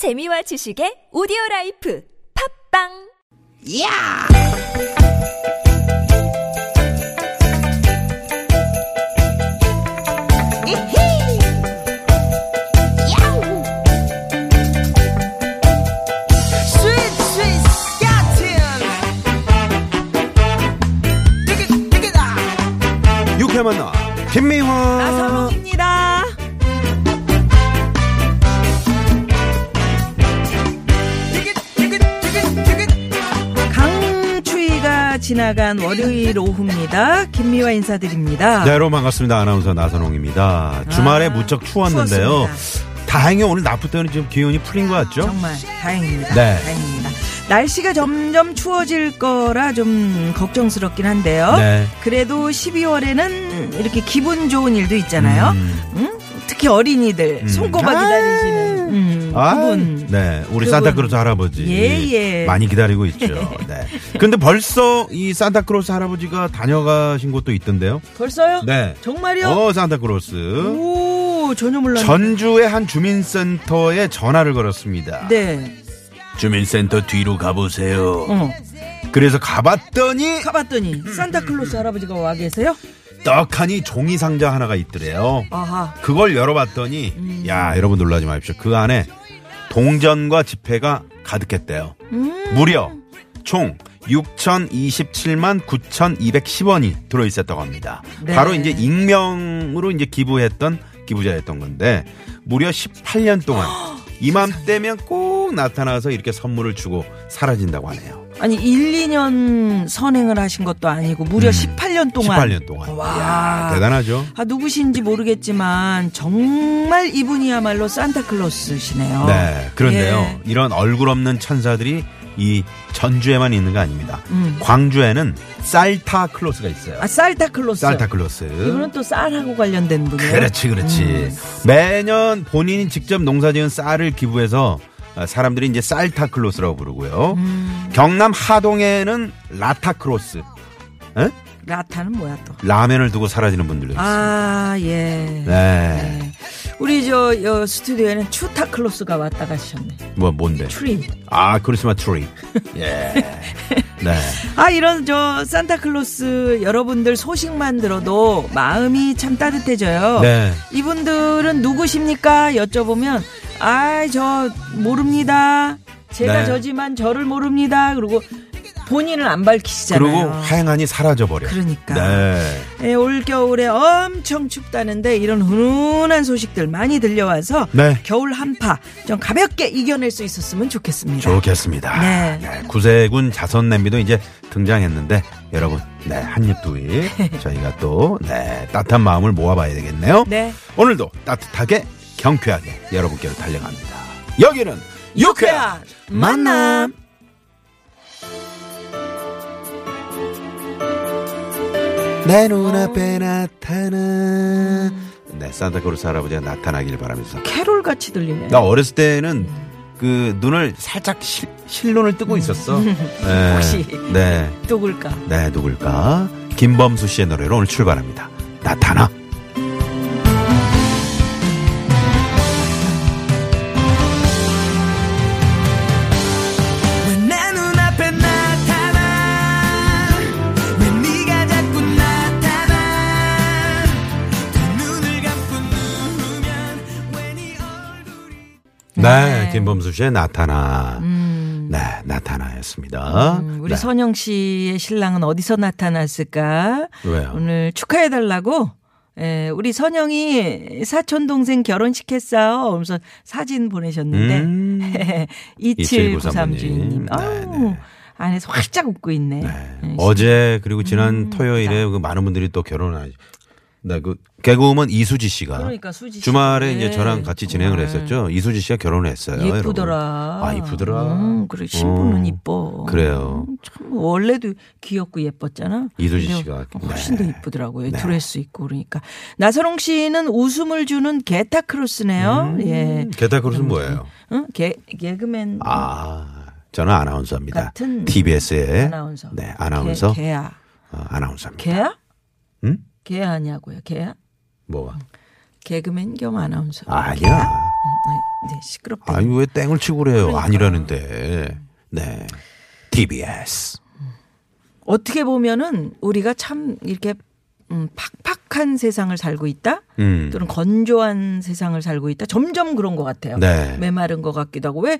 재미와 지식의 오디오 라이프 팝빵! 야! 만나 김미화! 나선홍입니다. 지나간 월요일 오후입니다. 김미화 인사드립니다. 네, 여러분 반갑습니다 아나운서 나선홍입니다 주말에 아, 무척 추웠는데요 다행히 오늘 낮부터 때는 좀 기온이 풀린 것 같죠 정말 다행입니다. 네. 다행입니다. 날씨가 점점 추워질 거라 좀 걱정스럽긴 한데요. 네. 그래도 12월에는 이렇게 기분 좋은 일도 있잖아요. 음. 응? 특히 어린이들 손꼽아 기다리시는 음, 아, 그분. 네, 우리 그분. 산타크로스 할아버지 예, 예. 많이 기다리고 있죠. 네. 근데 벌써 이 산타크로스 할아버지가 다녀가신 곳도 있던데요. 벌써요? 네. 정말요? 어, 산타크로스. 오, 전혀 몰랐는데. 전주의 한 주민센터에 전화를 걸었습니다. 네. 주민센터 뒤로 가보세요. 어. 그래서 가봤더니 가봤더니 산타클로스 할아버지가 와 계세요? 떡하니 종이 상자 하나가 있더래요. 아하. 그걸 열어봤더니 음. 야 여러분 놀라지 마십시오. 그 안에 동전과 지폐가 가득했대요. 음. 무려 총 6,027만 9,210원이 들어있었다고 합니다. 네. 바로 이제 익명으로 이제 기부했던 기부자였던 건데 무려 18년 동안 이맘때면 꼭 나타나서 이렇게 선물을 주고 사라진다고 하네요. 아니 1, 2년 선행을 하신 것도 아니고 무려 18년 동안. 18년 동안. 와. 이야, 대단하죠. 아 누구신지 모르겠지만 정말 이분이야말로 산타클로스시네요. 네. 그런데요. 예. 이런 얼굴 없는 천사들이 이 전주에만 있는 거 아닙니다. 음. 광주에는 쌀타클로스가 있어요. 아 살타클로스. 쌀타클로스. 이분은 또 쌀하고 관련된 분이에요. 그렇지, 그렇지. 음. 매년 본인이 직접 농사지은 쌀을 기부해서 아, 사람들이 이제 쌀타클로스라고 부르고요. 음. 경남 하동에는 라타크로스. 에? 라타는 뭐야 또? 라면을 두고 사라지는 분들도 있어요. 아 예. 네. 우리 저, 여 스튜디오에는 추타클로스가 왔다 가셨네. 뭐 뭔데? 트리. 아, 크리스마스 트리. 예. 네. 아 이런 저 산타클로스 여러분들 소식만 들어도 마음이 참 따뜻해져요. 네. 이분들은 누구십니까? 여쭤보면 아저 모릅니다. 제가 네. 저지만 저를 모릅니다. 그리고 본인을 안 밝히시잖아요. 그리고 휑하니 사라져 버려. 그러니까. 네. 예, 올 겨울에 엄청 춥다는데 이런 훈훈한 소식들 많이 들려와서 네. 겨울 한파 좀 가볍게 이겨낼 수 있었으면 좋겠습니다. 좋겠습니다. 네. 구세군 자선 냄비도 이제 등장했는데 여러분, 네, 한입 두입 저희가 또 네, 따뜻한 마음을 모아봐야 되겠네요. 네. 오늘도 따뜻하게 경쾌하게 여러분께로 달려갑니다. 여기는 유쾌한 만남. 내 눈앞에 나타나. 네, 산타크로스 할아버지가 나타나길 바라면서. 캐롤 같이 들리네. 나 어렸을 때는 그 눈을 살짝 실, 실눈을 뜨고 있었어. 네. 음. 혹시. 네. 누굴까? 네, 누굴까? 김범수 씨의 노래로 오늘 출발합니다. 나타나. 김범수 씨의 나타나. 네, 나타나였습니다. 음, 우리 네. 선영 씨의 신랑은 어디서 나타났을까? 왜요? 오늘 축하해달라고. 예, 우리 선영이 사촌 동생 결혼식 했어요. 그러면서 사진 보내셨는데 음. 2793 님. 주인님. 네, 아우, 네. 안에서 활짝 웃고 있네. 네. 예, 어제 그리고 지난 음, 토요일에 그 많은 분들이 또 결혼을 하죠. 네, 그 개그우먼 이수지 씨가 그러니까 수지 씨. 주말에 네. 이제 저랑 같이 진행을 정말. 했었죠. 이수지 씨가 결혼을 했어요. 예쁘더라. 여러분. 아, 이쁘더라. 음, 그래 신부는 어, 이뻐. 그래요. 음, 참 원래도 귀엽고 예뻤잖아. 이수지 씨가. 훨씬 네. 더 이쁘더라고요. 네. 드레스 입고 그러니까. 나선홍 씨는 웃음을 주는 개타클로스네요. 예. 개타클로스는 뭐예요? 응? 개 개그맨 아, 저는 아나운서입니다. 같은 TBS의 아나운서. 네, 아나운서. 개, 개야. 어, 아나운서입니다. 개야? 응? 개야 아니냐고요. 개야? 뭐가? 개그맨 겸 아나운서. 아니야. 아, 네, 시끄럽다. 아니 왜 땡을 치고 그래요? 그러니까. 아니라는데. 네. TBS. 어떻게 보면은 우리가 참 이렇게 음, 팍팍한 세상을 살고 있다. 음. 또는 건조한 세상을 살고 있다. 점점 그런 것 같아요. 네. 메마른 것 같기도 하고 왜막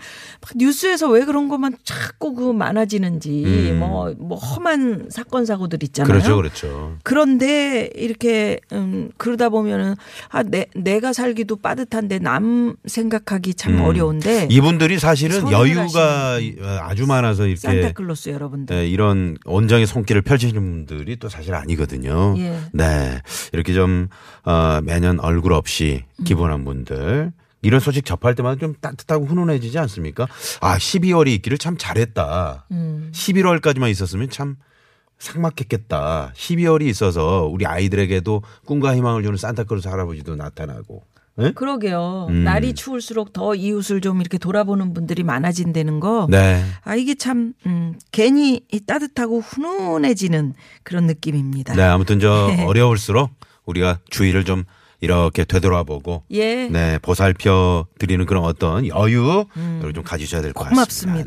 뉴스에서 왜 그런 것만 자꾸 그 많아지는지 음. 뭐, 뭐 험한 사건 사고들 있잖아요. 그렇죠, 그렇죠. 그런데 이렇게 음 그러다 보면은 아 내 내가 살기도 빠듯한데 남 생각하기 참 음. 어려운데 이분들이 사실은 여유가 아주 많아서 이렇게 산타클로스 여러분들 네, 이런 온정의 손길을 펼치는 분들이 또 사실 아니거든요. 예. 네. 이렇게 좀, 어, 매년 얼굴 없이 기본한 분들. 이런 소식 접할 때마다 좀 따뜻하고 훈훈해지지 않습니까? 아, 12월이 있기를 참 잘했다. 음. 11월까지만 있었으면 참 삭막했겠다. 12월이 있어서 우리 아이들에게도 꿈과 희망을 주는 산타클로스 할아버지도 나타나고. 예? 그러게요. 음. 날이 추울수록 더 이웃을 좀 이렇게 돌아보는 분들이 많아진다는 거. 네. 아 이게 참 음, 괜히 이 따뜻하고 훈훈해지는 그런 느낌입니다. 네. 아무튼 저 어려울수록 우리가 주의를 좀 이렇게 되돌아보고 예. 네, 보살펴 드리는 그런 어떤 여유 여러분 좀 가지셔야 될 것 같습니다.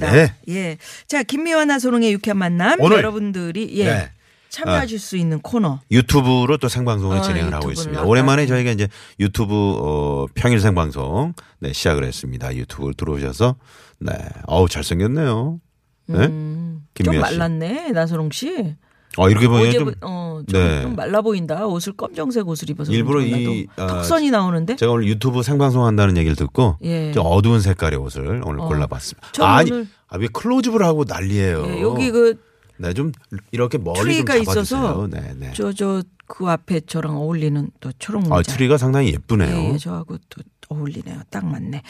고맙습니다. 네. 예. 자, 김미화 나 소롱의 유쾌한 만남 오늘 여러분들이 예. 네. 참여하실 수 있는 코너. 유튜브로 또 생방송을 어, 진행을 하고 있습니다. 오랜만에 네. 저희가 이제 유튜브 어, 평일 생방송 네, 시작을 했습니다. 유튜브를 들어오셔서 네, 어우 잘생겼네요. 네? 좀 김미아 씨. 말랐네, 나소롱 씨. 어 이렇게 보면 어제 좀 어, 좀, 네. 좀 말라 보인다. 옷을 검정색 옷을 입어서 일부러 이, 아, 턱선이 나오는데. 제가 오늘 유튜브 생방송 한다는 얘기를 듣고 예. 좀 어두운 색깔의 옷을 오늘 어. 골라봤습니다. 아니, 오늘- 아, 왜 클로즈업을 하고 난리예요? 예, 여기 그 네, 좀 이렇게 멀리 트리가 좀 잡아주세요. 있어서 네, 네. 저저 그 앞에 저랑 어울리는 또 초록 모자. 아, 트리가 상당히 예쁘네요. 예, 예, 저하고 또 어울리네요. 딱 맞네. 네.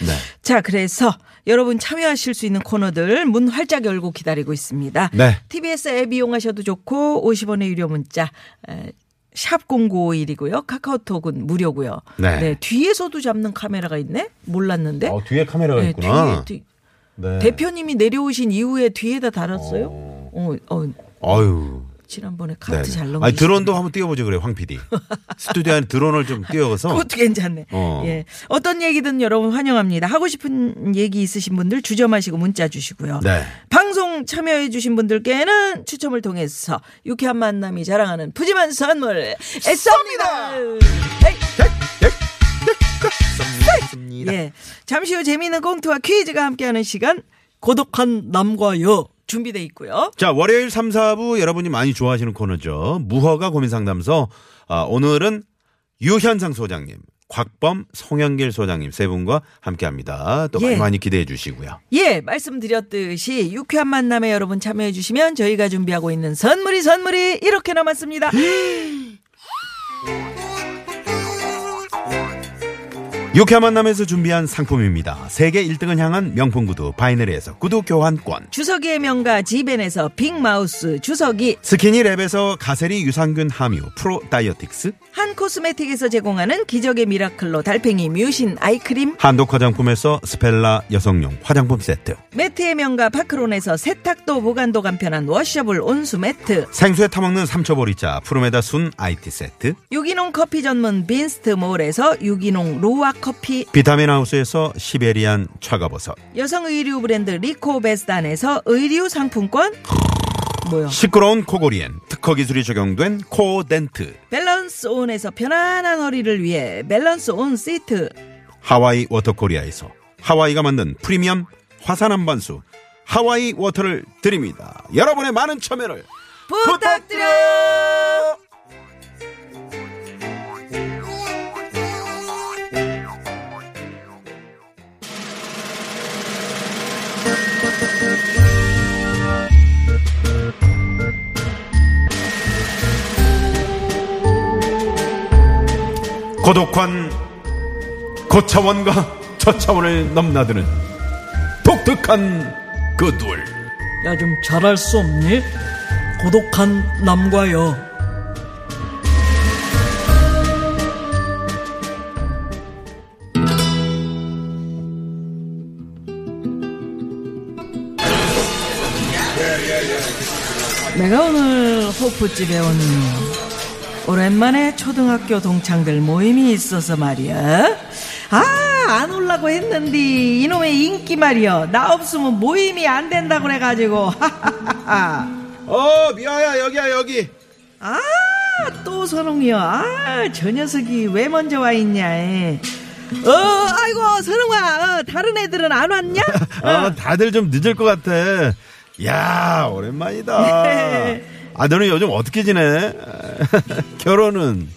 자, 그래서 여러분 참여하실 수 있는 코너들 문 활짝 열고 기다리고 있습니다. 네. TBS 앱 이용하셔도 좋고 50원의 유료 문자 에, 샵 0951이고요. 카카오톡은 무료고요. 네. 뒤에서도 잡는 카메라가 있네? 몰랐는데. 어, 뒤에 카메라가 네, 있구나. 뒤에, 뒤- 네. 대표님이 내려오신 이후에 뒤에다 달았어요. 어, 어, 아유. 지난번에 카트 잘 넘기시. 아니, 드론도 한번 띄워보죠, 그래, 황 PD. 스튜디오 안에 드론을 좀 띄워서. 그것도 괜찮네. 어. 예. 어떤 얘기든 여러분 환영합니다. 하고 싶은 얘기 있으신 분들 주저마시고 문자 주시고요. 네. 방송 참여해 주신 분들께는 추첨을 통해서 유쾌한 만남이 자랑하는 푸짐한 선물 쏩니다. 예. 잠시 후 재미있는 꽁트와 퀴즈가 함께하는 시간 고독한 남과 여 준비돼 있고요. 자, 월요일 3, 4부 여러분이 많이 좋아하시는 코너죠. 무허가 고민 상담소. 아, 오늘은 유현상 소장님, 곽범, 송영길 소장님 세 분과 함께 합니다. 또 많이 예. 많이 기대해 주시고요. 예, 말씀드렸듯이 유쾌한 만남에 여러분 참여해 주시면 저희가 준비하고 있는 선물이 선물이 이렇게 남았습니다. 유쾌한 만남에서 준비한 상품입니다. 세계 1등을 향한 명품 구두 바이너리에서 구두 교환권. 주서기의 명가 지벤에서 빅마우스 주서기 스키니랩에서 가세리 유산균 함유 프로 다이어틱스. 한 코스메틱에서 제공하는 기적의 미라클로 달팽이 뮤신 아이크림 한독 화장품에서 스펠라 여성용 화장품 세트. 매트의 명가 파크론에서 세탁도 보관도 간편한 washable 온수 매트 생수에 타먹는 삼초보리차 푸르메다 순 IT 세트. 유기농 커피 전문 빈스트 몰에서 유기농 루아 커피 비타민 하우스에서 시베리안 차가버섯. 여성 의류 브랜드 리코베스단에서 의류 상품권 뭐야 시끄러운 코골이엔 특허 기술이 적용된 코덴트. 밸런스 온에서 편안한 허리를 위해 밸런스 온 시트 하와이 워터코리아에서 하와이가 만든 프리미엄 화산 암반수 하와이 워터를 드립니다. 여러분의 많은 참여를 부탁드려 고독한 고차원과 저차원을 넘나드는 독특한 그 둘. 야 좀 잘할 수 없니? 고독한 남과 여 내가 오늘 호프집에 오는 오랜만에 초등학교 동창들 모임이 있어서 말이야. 아 안 올라고 했는데 이놈의 인기 말이여. 나 없으면 모임이 안 된다고 그래가지고. 어 미아야 여기야 여기. 아 또 선웅이요 아저 녀석이 왜 먼저 와 있냐 에. 어 아이고 선웅아. 어, 다른 애들은 안 왔냐? 아 다들 좀 늦을 것 같아. 야 오랜만이다 아 너는 요즘 어떻게 지내? 결혼은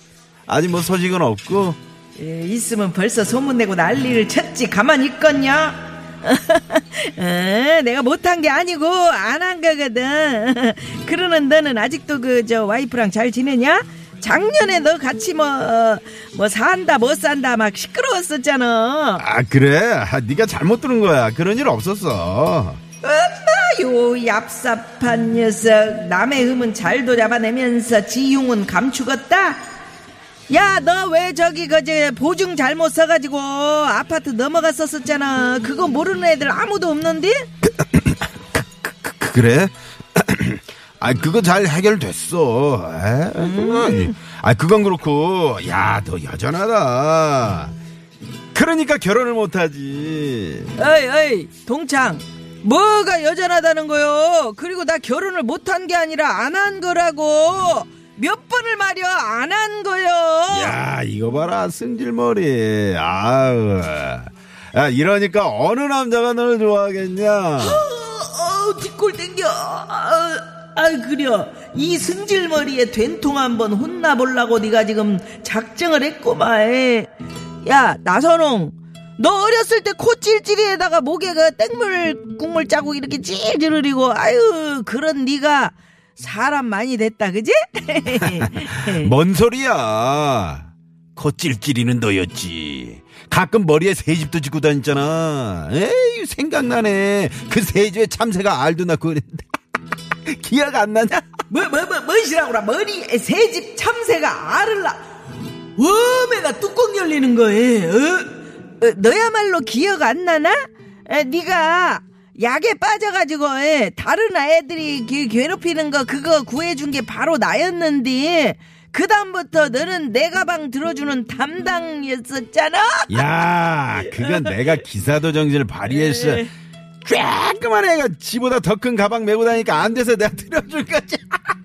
아직 뭐 소식은 없고. 에, 있으면 벌써 소문내고 난리를 쳤지. 가만히 있겠냐? 어, 내가 못한 게 아니고 안 한 거거든. 그러는 너는 아직도 그 저 와이프랑 잘 지내냐? 작년에 너 같이 뭐뭐 산다 못 산다 막 시끄러웠었잖아. 아 그래? 아, 네가 잘못 들은 거야. 그런 일 없었어 엄마 요 얍삽한 녀석 남의 흠은 잘도 잡아내면서 지흉은 감추겠다 야 너 왜 저기 그제 보증 잘못 써가지고 아파트 넘어갔었었잖아 그거 모르는 애들 아무도 없는데 그- 그래? 아, 그거 잘 해결됐어. 에? 아, 그건 그렇고, 야, 너 여전하다. 그러니까 결혼을 못하지. 어이 어이 동창 뭐가 여전하다는 거요 그리고 나 결혼을 못한 게 아니라 안 한 거라고 몇 번을 말이야 안한 거요 야, 이거 봐라, 승질머리. 아우. 야, 이러니까 어느 남자가 너를 좋아하겠냐? 어, 뒷골 땡겨. 아, 아, 그려. 이 승질머리에 된통 한번 혼나보려고 네가 지금 작정을 했구만. 야, 나선홍. 너 어렸을 때 코 찔찔이에다가 목에 그 땡물 국물 자국 이렇게 찔찔 흐리고 아유 그런 네가 사람 많이 됐다 그지? 뭔 소리야? 콧질찔이는 너였지. 가끔 머리에 새집도 짓고 다녔잖아. 에이, 생각나네. 그 새집에 참새가 알도 낳고 그랬는데. 기억 안 나냐? 뭐, 뭐, 뭐, 뭐시라고라. 머리에 새집 참새가 알을 낳. 웜에가 뚜껑 열리는 거에, 어? 어, 너야말로 기억 안 나나? 에, 네가 약에 빠져가지고, 에, 다른 기- 괴롭히는 거 그거 구해준 게 바로 나였는데, 그 다음부터 너는 내 가방 들어주는 담당이었었잖아? 야, 그건 내가 기사도 정신을 발휘했어. 쬐끄만 애가 지보다 더 큰 가방 메고 다니까 안 돼서 내가 들어줄 거지.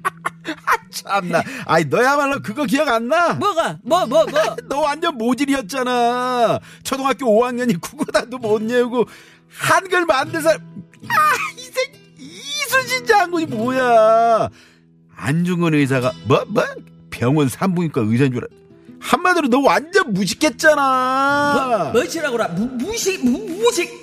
아, 참나. 아이, 너야말로 그거 기억 안 나? 뭐가? 뭐, 뭐, 뭐? 너 완전 모질이었잖아. 초등학교 5학년이 국어단도 못 외우고 한글 만든 사람. 아, 이 새, 이수진 장군이 뭐야. 안중근 의사가, 뭐, 뭐? 병원 산부인과 의사인 줄 알아. 한마디로 너 완전 무식했잖아. 뭐시라고라 무, 무식 무, 무식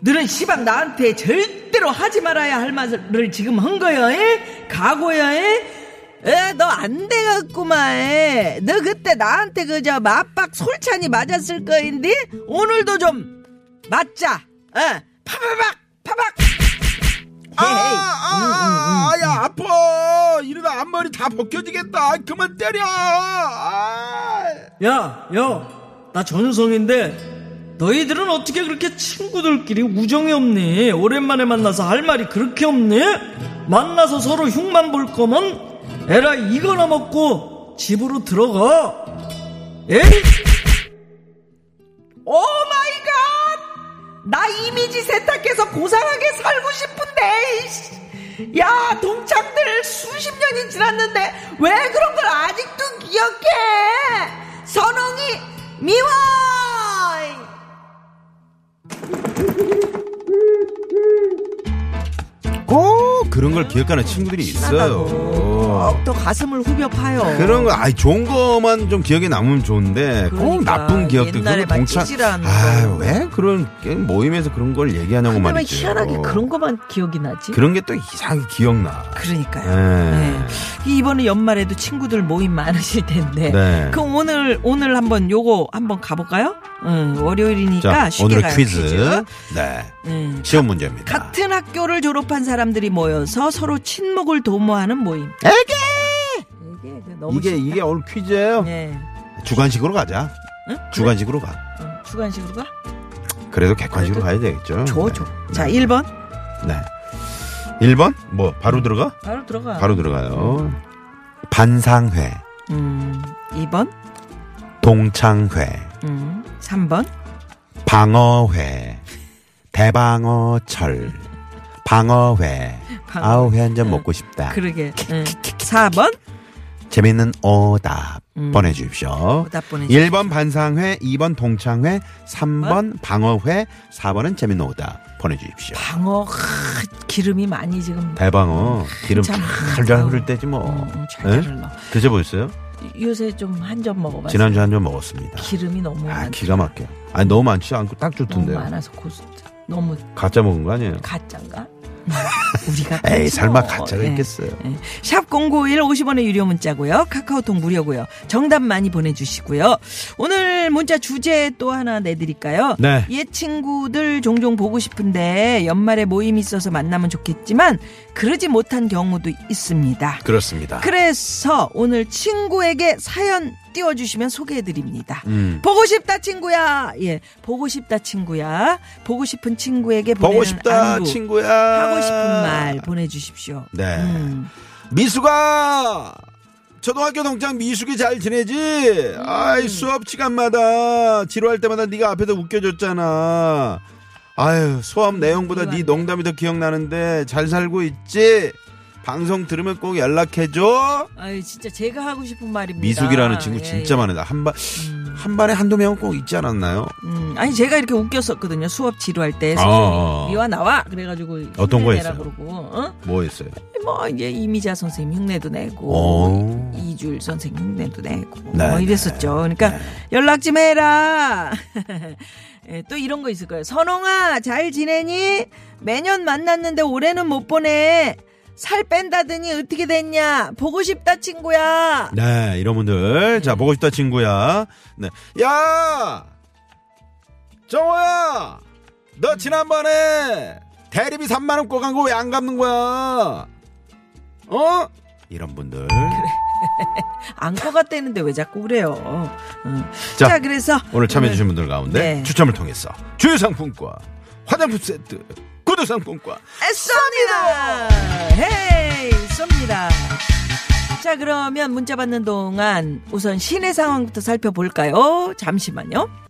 너는 시방 나한테 절대로 하지 말아야 할 말을 지금 한 거야 에? 각오야 에? 에, 너안 돼갔구만 에. 너 그때 나한테 그저 맞박 솔찬이 맞았을 거인데 오늘도 좀 맞자 어 파바박 파박 아, 아, 아, 아, 야, 아파. 이러다 앞머리 다 벗겨지겠다. 그만 때려. 아. 야, 야, 나 전우성인데 너희들은 어떻게 그렇게 친구들끼리 우정이 없니? 오랜만에 만나서 할 말이 그렇게 없니? 만나서 서로 흉만 볼 거면 에라 이거나 먹고 집으로 들어가. 에이? Oh my God! 나 이미지 세탁해서 고상하게 살고 싶은데. 야, 동창들 수십 년이 지났는데, 왜 그런 걸 아직도 기억해? 선홍이 미워! 그런 걸 기억하는 친구들이 있어요. 어, 또 가슴을 후벼 파요. 그런 거, 아이, 좋은 거만 좀 기억에 남으면 좋은데, 꼭 그러니까, 나쁜 기억들, 옛날에 그런 거. 아유, 왜 그런 게 모임에서 그런 걸 얘기하냐고 그러면 말이죠. 희한하게 그런 것만 기억이 나지? 그런 게 또 이상하게 기억나. 그러니까요. 네. 네. 이번에 연말에도 친구들 모임 많으실 텐데. 네. 그럼 오늘 오늘 한번 요거 한번 가볼까요? 응, 월요일이니까 자, 쉽게 오늘의 가요, 퀴즈. 네. 음, 시험 문제입니다. 같은 학교를 졸업한 사람들이 모여 서 서로 친목을 도모하는 모임. 에게! 이게 그 너무 이게, 이게 오늘 퀴즈예요 네. 주관식으로 가자. 응? 주관식으로 가. 응, 주관식으로 가? 그래도 객관식으로 가야 되겠죠. 줘, 네. 줘. 자, 1번. 네. 1번? 뭐, 바로 들어가? 바로 들어가. 바로 들어가요. 반상회, 음, 2번. 동창회, 음, 3번. 방어회, 대방어철, 방어회. 방어. 아우, 회 한 잔 먹고 싶다. 그러게. 응. 4번 재밌는 오답 보내주십시오. 음. 오답 보내주십시오. 1번 반상회, 2번 동창회, 3번 방어회, 4번은 재밌는 오답 보내주십시오. 방어 하, 기름이 많이 지금 대방어 기름 참, 잘잘. 흐를 때지 뭐. 음, 음, 잘 예? 흘러. 드셔보셨어요? 요새 좀 한 점 먹어봤어요. 지난주 한 점 먹었습니다. 기름이 너무 아많 기가 막혀. 아니 너무 많지 않고 딱 너무 좋던데요. 많아서 고수 너무 가짜 먹은 거 아니에요? 가짜인가? 음, 우리가 에이 설마 뭐. 가짜가 예. 있겠어요. 예. 샵091 50원의 유료 문자고요. 카카오톡 무료고요. 정답 많이 보내주시고요. 오늘 문자 주제 또 하나 내드릴까요? 네. 옛 친구들 종종 보고 싶은데 연말에 모임 있어서 만나면 좋겠지만 그러지 못한 경우도 있습니다. 그렇습니다. 그래서 오늘 친구에게 사연 띄워주시면 소개해드립니다. 음. 보고 싶다 친구야. 예, 보고 싶다 친구야. 보고 싶은 친구에게 보고 싶다 안부, 친구야. 하고 싶은 말 보내주십시오. 네. 음. 미수가 초등학교 동창 미숙이 잘 지내지? 음. 아이 수업 시간마다 지루할 때마다 네가 앞에서 웃겨줬잖아. 아유 수업 내용보다 네. 농담이 더 기억나는데 잘 살고 있지? 방송 들으면 꼭 연락해줘. 아유 진짜 제가 하고 싶은 말입니다. 미숙이라는 친구 예, 진짜 예. 많은데 한반 한 반에 한두 명은 꼭 있지 않았나요? 음, 아니 제가 이렇게 웃겼었거든요. 수업 지루할 때 어, 선생님이 어. 미와 나와 그래가지고 어떤 거 했어요? 그러고 어? 뭐 했어요? 뭐 이제 이미자 선생님 흉내도 내고 오. 이줄 선생님 흉내도 내고 네, 뭐 네. 이랬었죠. 그러니까 연락 좀 해라. 예, 또 이런 거 있을 거예요. 선홍아 잘 지내니? 매년 만났는데 올해는 못 보내. 살 뺀다더니 어떻게 됐냐? 보고 싶다 친구야. 네, 이런 분들. 자, 보고 싶다, 친구야. 네. 야! 정호야! 너 지난번에 대리비 3만 원 꼬간 거 왜 안 갚는 거야? 어? 이런 분들. 안거 같다는데 왜 자꾸 그래요? 응. 자, 자, 그래서 오늘 참여해주신 분들 가운데 네. 추첨을 통해서 주유상품권, 화장품 세트, 구두상품권. 쏩니다. 헤이, 쏩니다. 자, 그러면 문자 받는 동안 우선 시내 상황부터 살펴볼까요? 잠시만요.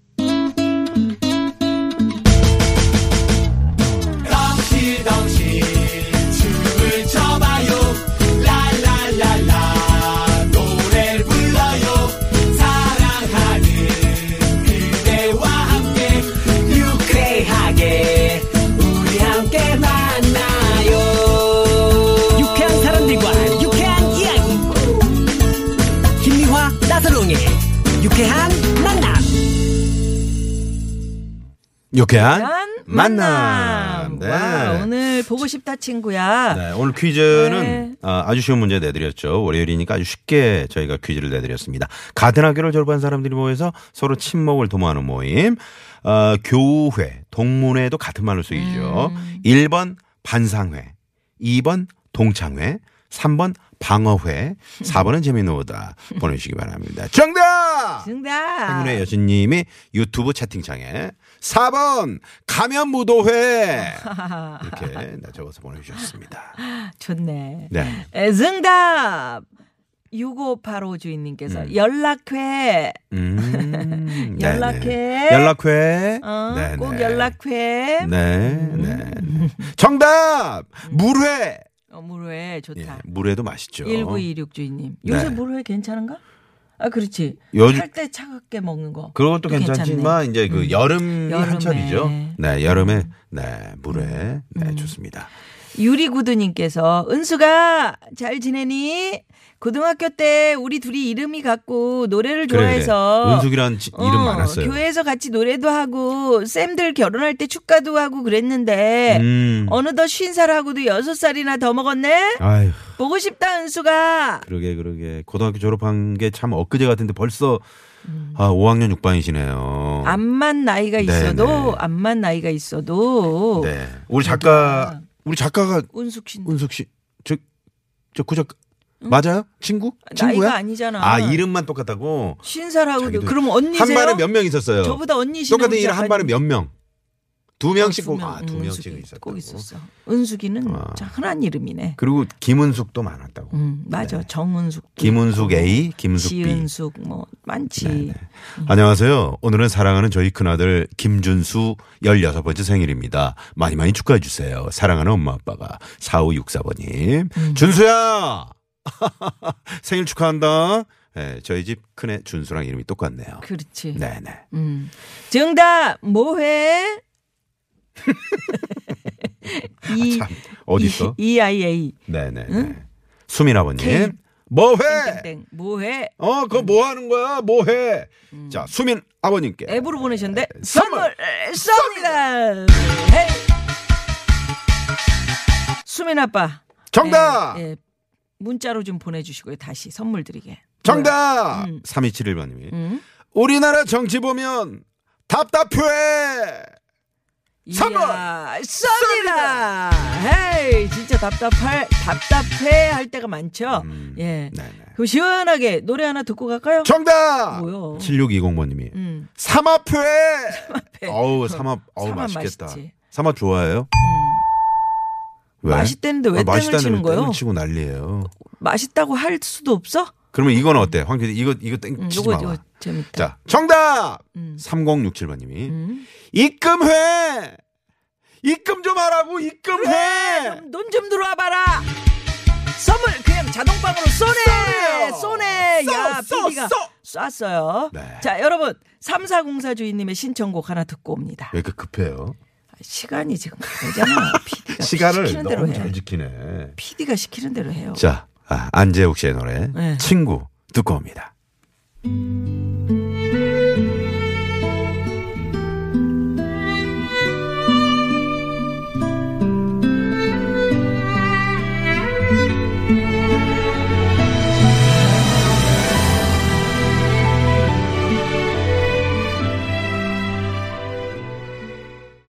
나서롱의 유쾌한 만남 유쾌한 난 만남. 만남. 네. 와, 오늘 보고 싶다 친구야. 네, 오늘 퀴즈는 네. 어, 아주 쉬운 문제 내드렸죠. 월요일이니까 아주 쉽게 저희가 퀴즈를 내드렸습니다. 같은 학교를 졸업한 사람들이 모여서 서로 친목을 도모하는 모임. 어, 교회, 동문회도 같은 말로 쓰이죠. 음. 1번 반상회, 2번 동창회, 3번 방어회, 4번은 재미있는 오다 보내주시기 바랍니다. 정답! 정답. 행운의 여신님이 유튜브 채팅창에 4번 가면 무도회 이렇게 네, 적어서 보내주셨습니다. 좋네. 네. 에, 정답. 6585 주인님께서 음. 연락회. 음, 연락해. 네네. 연락회. 어, 네네. 꼭 연락회. 네, 네. 네. 정답! 물회! 어, 물회 좋다. 예, 물회도 맛있죠. 1926 주인님. 요새 네. 물회 괜찮은가? 아, 그렇지. 요즘- 할때 차갑게 먹는 거. 그것도 괜찮지만 이제 그 여름이 음. 여름에. 한철이죠. 네, 여름에 네, 물회. 네, 음. 좋습니다. 유리구두님께서 은수가 잘 지내니? 고등학교 때 우리 둘이 이름이 같고 노래를 좋아해서 그래. 은숙이란 지- 이름 어, 많았어요. 교회에서 같이 노래도 하고 쌤들 결혼할 때 축가도 하고 그랬는데 음. 어느덧 쉰 살하고도 여섯 살이나 더 먹었네. 아유, 보고 싶다 은수가. 그러게 그러게. 고등학교 졸업한 게 참 엊그제 같은데 벌써 음. 아, 5학년 6반이시네요. 암만 나이가 있어도 네네. 암만 나이가 있어도 네. 우리 작가 우리 작가가 은숙 씨 은숙 씨. 저, 저 구작 맞아요? 친구? 친구야? 나이가 아니잖아. 아, 이름만 똑같다고? 자기도 그럼 언니세요? 한 반에 몇 명 있었어요? 저보다 언니시네. 똑같은 이름 한. 반에 몇 명? 두 명씩 두 꼭, 명, 아, 두 응, 명씩 있었다고. 꼭 있었어. 은숙이는 아. 참 흔한 이름이네. 그리고 김은숙도 많았다고. 음, 맞아. 정은숙. 김은숙 A, 김숙 B. 지은숙 뭐 많지. 안녕하세요. 오늘은 사랑하는 저희 큰아들 김준수 16번째 생일입니다. 많이 많이 축하해 주세요. 사랑하는 엄마 아빠가 4564번님. 음. 준수야! 생일 축하한다. 네, 저희 집 큰애 준수랑 이름이 똑같네요. 그렇지. 네네. 음. 정답 뭐해? 이 참, 어딨어? E I A 네네. 수민 아버님. K. 뭐해? 땡땡 뭐해? 어, 그거 뭐 하는 거야? 뭐해? 자, 수민 아버님께. 앱으로 보내셨는데 선물 선물 쏩니다. 수민 아빠. 정답! 예, 예. 문자로 좀 보내주시고요. 다시 선물 드리게. 정답! 음. 3271번님이. 음. 우리나라 정치 보면 답답해! 선물! 쏩니다. 헤이, 진짜 답답할 답답해 할 때가 많죠. 음, 예. 네네. 그럼 시원하게 노래 하나 듣고 갈까요? 정답! 뭐요? 7620번님이. 음. 삼합회! 삼합회. 어우, 삼합, 어우, 맛있겠다. 맛있지. 삼합 좋아해요? 왜? 맛있다는데 왜 땡을 맛있다는데 치는 거예요? 땡을 치고 난리예요. 맛있다고 할 수도 없어? 그러면 이건 어때? 황 PD, 이거, 이거 땡 음, 치지 요거 마. 이거 재밌다. 자, 정답! 음. 3067번 님이. 음. 입금해! 입금 좀 하라고, 입금해! 돈좀 들어와 봐라. 선물 그냥 자동방으로 쏘네. 쏘네요. 쏘네. 야, 쏘, PD가 쏘. 쐈어요. 네. 자, 여러분. 3404 주인님의 신청곡 하나 듣고 옵니다. 왜 이렇게 급해요? 시간이 지금 가잖아. PD가 시간을 시키는 대로 너무 해. 잘 지키네. PD가 시키는 대로 해요. 자, 아, 안재욱 씨의 노래 네. 친구 듣고 옵니다. 내